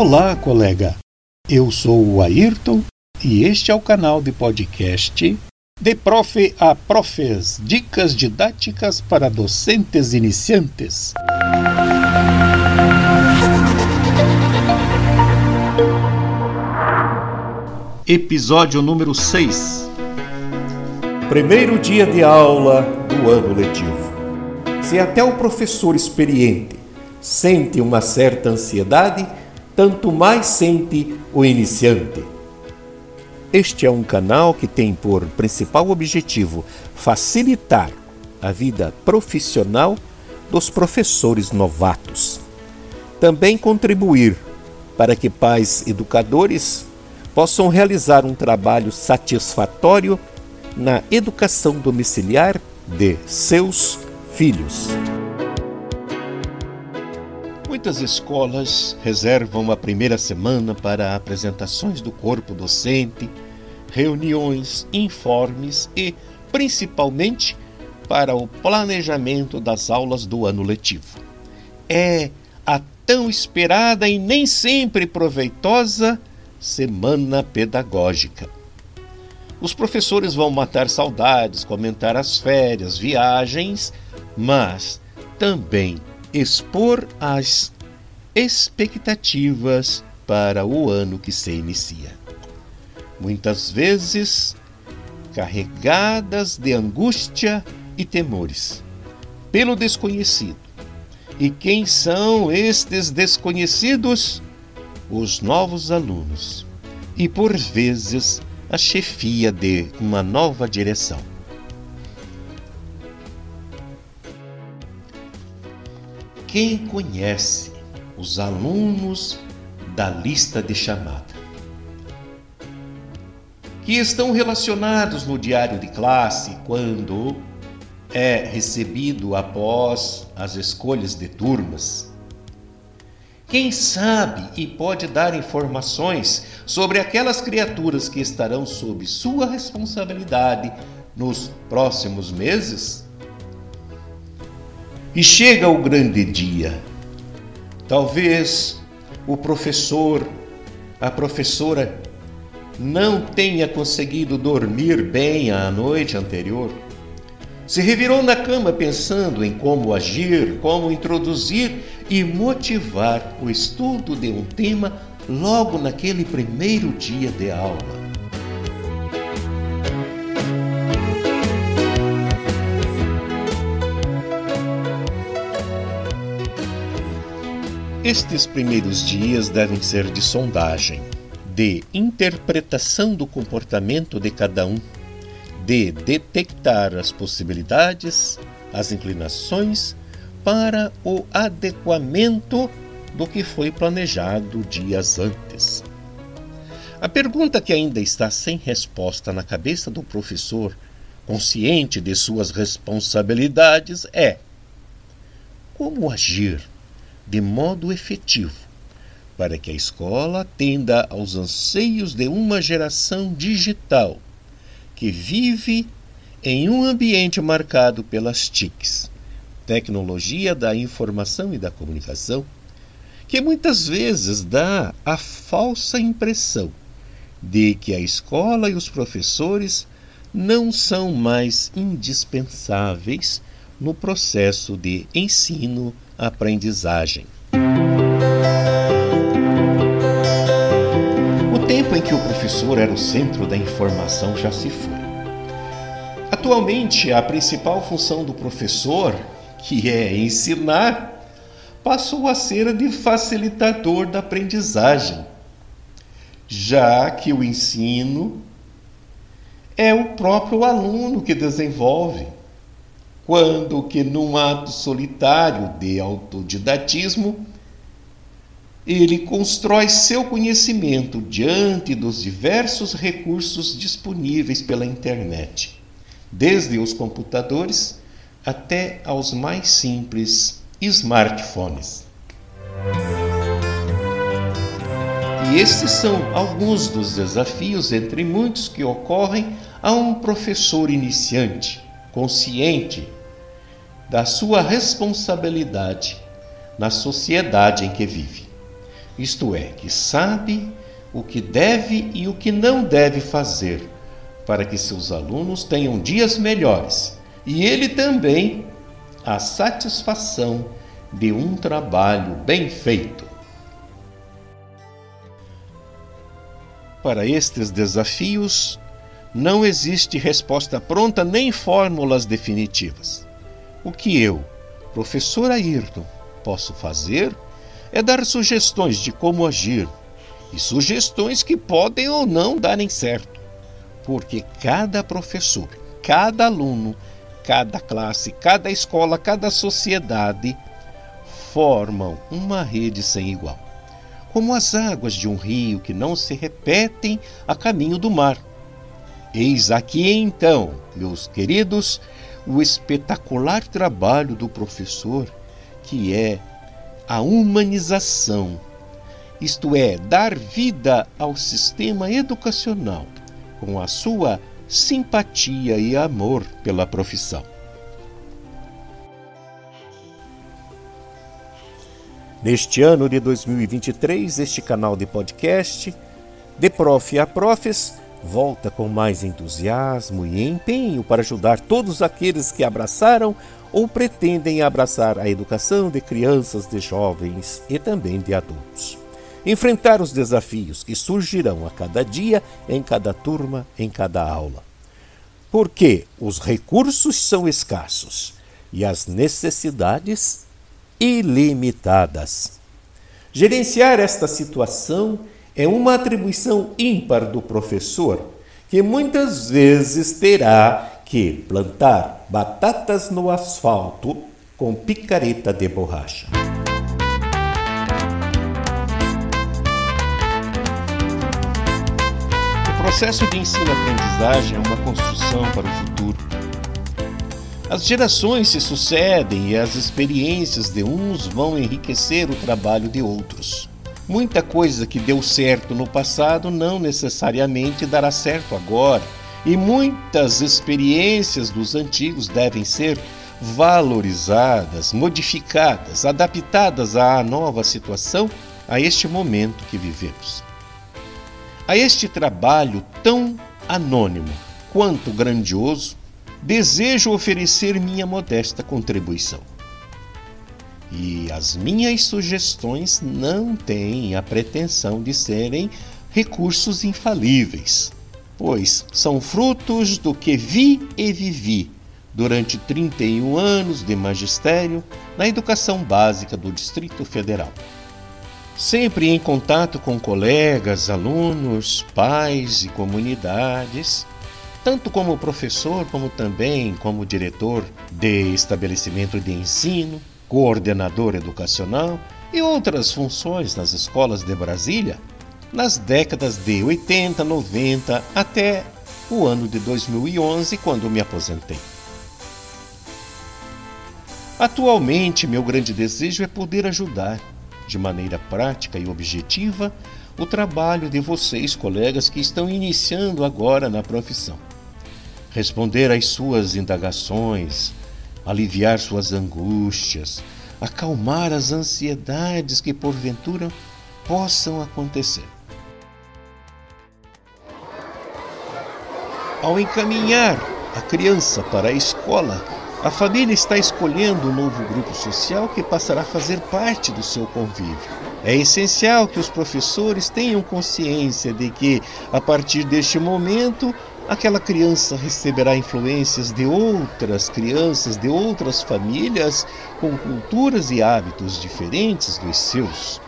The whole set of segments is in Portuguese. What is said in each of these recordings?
Olá, colega. Eu sou o Ayrton e este é o canal de podcast De Prof a Profes Dicas didáticas para docentes iniciantes. Episódio número 6 Primeiro dia de aula do ano letivo. Se até o professor experiente sente uma certa ansiedade, tanto mais sente o iniciante. Este é um canal que tem por principal objetivo facilitar a vida profissional dos professores novatos. Também contribuir para que pais educadores possam realizar um trabalho satisfatório na educação domiciliar de seus filhos. Muitas escolas reservam a primeira semana para apresentações do corpo docente, reuniões, informes e, principalmente, para o planejamento das aulas do ano letivo. É a tão esperada e nem sempre proveitosa Semana Pedagógica. Os professores vão matar saudades, comentar as férias, viagens, mas também expor as expectativas para o ano que se inicia. Muitas vezes carregadas de angústia e temores pelo desconhecido. E quem são estes desconhecidos? Os novos alunos e, por vezes, a chefia de uma nova direção. Quem conhece os alunos da lista de chamada? Que estão relacionados no diário de classe quando é recebido após as escolhas de turmas? Quem sabe e pode dar informações sobre aquelas criaturas que estarão sob sua responsabilidade nos próximos meses? E chega o grande dia. Talvez o professor, a professora, não tenha conseguido dormir bem a noite anterior. Se revirou na cama pensando em como agir, como introduzir e motivar o estudo de um tema logo naquele primeiro dia de aula. Estes primeiros dias devem ser de sondagem, de interpretação do comportamento de cada um, de detectar as possibilidades, as inclinações para o adequamento do que foi planejado dias antes. A pergunta que ainda está sem resposta na cabeça do professor, consciente de suas responsabilidades, é: como agir? De modo efetivo, para que a escola atenda aos anseios de uma geração digital que vive em um ambiente marcado pelas TICs, tecnologia da informação e da comunicação, que muitas vezes dá a falsa impressão de que a escola e os professores não são mais indispensáveis no processo de ensino-aprendizagem. O tempo em que o professor era o centro da informação já se foi. Atualmente, a principal função do professor, que é ensinar, passou a ser a de facilitador da aprendizagem, já que o ensino é o próprio aluno que desenvolve quando que num ato solitário de autodidatismo ele constrói seu conhecimento diante dos diversos recursos disponíveis pela internet, desde os computadores até aos mais simples smartphones. E estes são alguns dos desafios, entre muitos, que ocorrem a um professor iniciante, consciente da sua responsabilidade na sociedade em que vive. isto é, que sabe o que deve e o que não deve fazer para que seus alunos tenham dias melhores e ele também a satisfação de um trabalho bem feito. Para estes desafios, não existe resposta pronta nem fórmulas definitivas. O que eu, professor Ayrton, posso fazer é dar sugestões de como agir e sugestões que podem ou não darem certo, porque cada professor, cada aluno, cada classe, cada escola, cada sociedade formam uma rede sem igual, como as águas de um rio que não se repetem a caminho do mar. Eis aqui então, meus queridos, o espetacular trabalho do professor, que é a humanização, isto é, dar vida ao sistema educacional com a sua simpatia e amor pela profissão. Neste ano de 2023, este canal de podcast, De Prof a Profes, volta com mais entusiasmo e empenho para ajudar todos aqueles que abraçaram ou pretendem abraçar a educação de crianças, de jovens e também de adultos. Enfrentar os desafios que surgirão a cada dia, em cada turma, em cada aula. Porque os recursos são escassos e as necessidades ilimitadas. Gerenciar esta situação é uma atribuição ímpar do professor, que muitas vezes terá que plantar batatas no asfalto com picareta de borracha. O processo de ensino-aprendizagem é uma construção para o futuro as gerações se sucedem e as experiências de uns vão enriquecer o trabalho de outros. Muita coisa que deu certo no passado não necessariamente dará certo agora, e muitas experiências dos antigos devem ser valorizadas, modificadas, adaptadas à nova situação, a este momento que vivemos. A este trabalho tão anônimo quanto grandioso, desejo oferecer minha modesta contribuição. E as minhas sugestões não têm a pretensão de serem recursos infalíveis, pois são frutos do que vi e vivi durante 31 anos de magistério na educação básica do Distrito Federal. Sempre em contato com colegas, alunos, pais e comunidades, tanto como professor, como também como diretor de estabelecimento de ensino, coordenador educacional e outras funções nas escolas de Brasília, nas décadas de 80, 90 até o ano de 2011, quando me aposentei. Atualmente, meu grande desejo é poder ajudar, de maneira prática e objetiva, o trabalho de vocês, colegas que estão iniciando agora na profissão responder às suas indagações, aliviar suas angústias, acalmar as ansiedades que porventura possam acontecer. Ao encaminhar a criança para a escola, a família está escolhendo um novo grupo social que passará a fazer parte do seu convívio. É essencial que os professores tenham consciência de que, a partir deste momento, aquela criança receberá influências de outras crianças, de outras famílias com culturas e hábitos diferentes dos seus,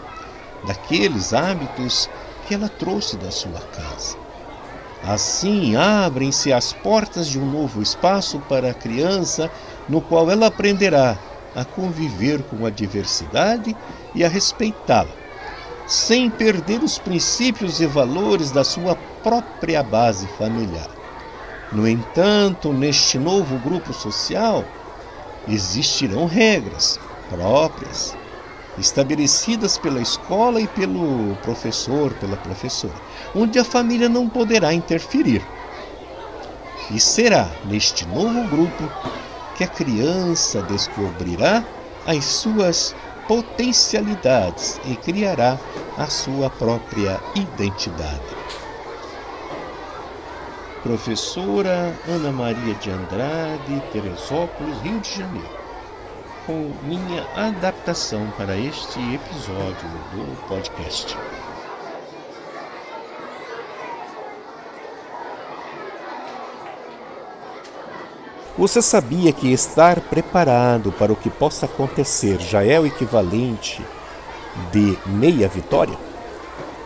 daqueles hábitos que ela trouxe da sua casa. Assim, abrem-se as portas de um novo espaço para a criança, no qual ela aprenderá a conviver com a diversidade e a respeitá-la, sem perder os princípios e valores da sua própria base familiar. No entanto, neste novo grupo social, existirão regras próprias, estabelecidas pela escola e pelo professor, pela professora, onde a família não poderá interferir. E será neste novo grupo que a criança descobrirá as suas potencialidades e criará a sua própria identidade. Professora Ana Maria de Andrade, Teresópolis, Rio de Janeiro, com minha adaptação para este episódio do podcast. Você sabia que estar preparado para o que possa acontecer já é o equivalente de meia vitória?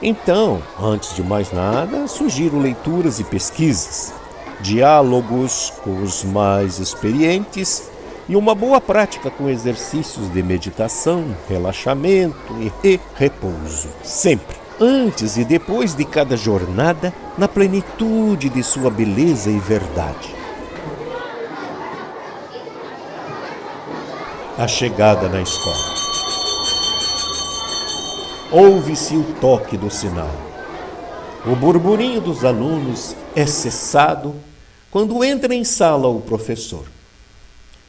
Então, antes de mais nada, sugiro leituras e pesquisas, diálogos com os mais experientes e uma boa prática com exercícios de meditação, relaxamento e repouso. Sempre, antes e depois de cada jornada, na plenitude de sua beleza e verdade. A chegada na escola. Ouve-se o toque do sinal. O burburinho dos alunos é cessado quando entra em sala o professor.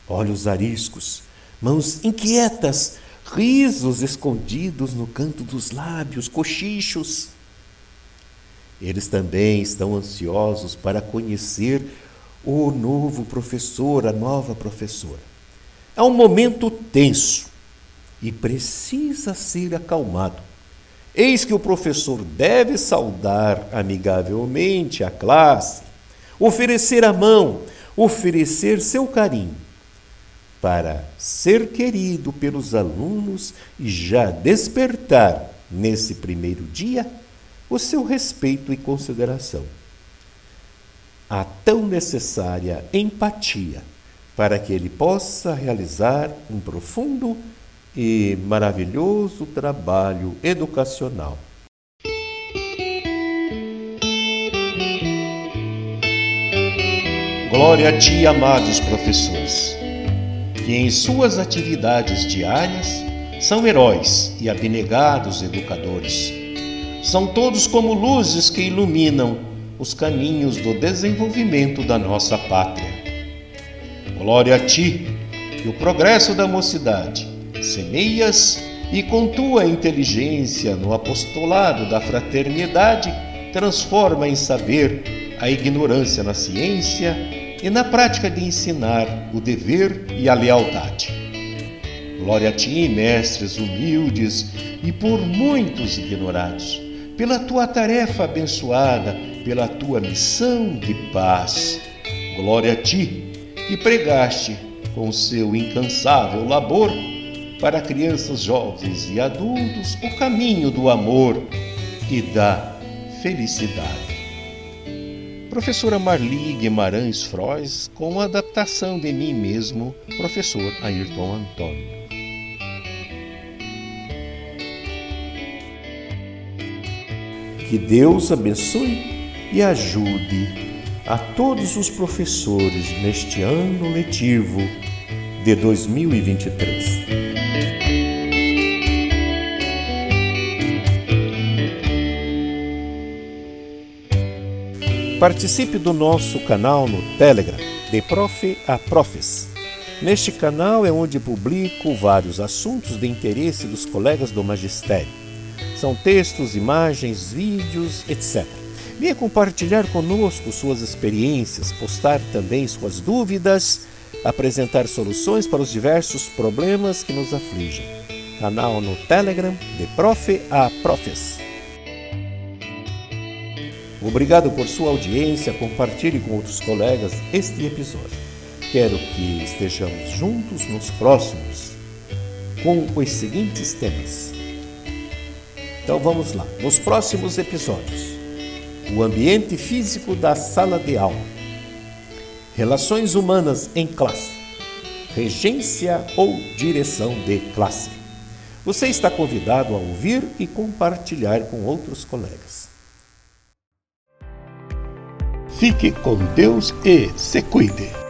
Olhos ariscos, mãos inquietas, risos escondidos no canto dos lábios, cochichos. Eles também estão ansiosos para conhecer o novo professor, a nova professora. É um momento tenso e precisa ser acalmado. Eis que o professor deve saudar amigavelmente a classe, oferecer a mão, oferecer seu carinho, para ser querido pelos alunos e já despertar, nesse primeiro dia, o seu respeito e consideração. A tão necessária empatia para que ele possa realizar um profundo e maravilhoso trabalho educacional. Glória a ti, amados professores, que em suas atividades diárias são heróis e abnegados educadores. São todos como luzes que iluminam os caminhos do desenvolvimento da nossa pátria. Glória a ti, que o progresso da mocidade semeias e com tua inteligência no apostolado da fraternidade transforma em saber a ignorância na ciência e na prática de ensinar o dever e a lealdade. Glória a ti, mestres humildes e por muitos ignorados, pela tua tarefa abençoada, pela tua missão de paz. Glória a ti, que pregaste com seu incansável labor para crianças, jovens e adultos o caminho do amor e da felicidade. Professora Marli Guimarães Frois, com a adaptação de mim mesmo, professor Ayrton Antônio. Que Deus abençoe e ajude a todos os professores neste ano letivo de 2023. Participe do nosso canal no Telegram, de Prof a Profes. Neste canal é onde publico vários assuntos de interesse dos colegas do magistério. São textos, imagens, vídeos, etc. Venha compartilhar conosco suas experiências, postar também suas dúvidas, apresentar soluções para os diversos problemas que nos afligem. Canal no Telegram de Prof a Profes. Obrigado por sua audiência. Compartilhe com outros colegas este episódio. Quero que estejamos juntos nos próximos com os seguintes temas. Então vamos lá. Nos próximos episódios, o ambiente físico da sala de aula, relações humanas em classe, regência ou direção de classe. Você está convidado a ouvir e compartilhar com outros colegas. Fique com Deus e se cuide.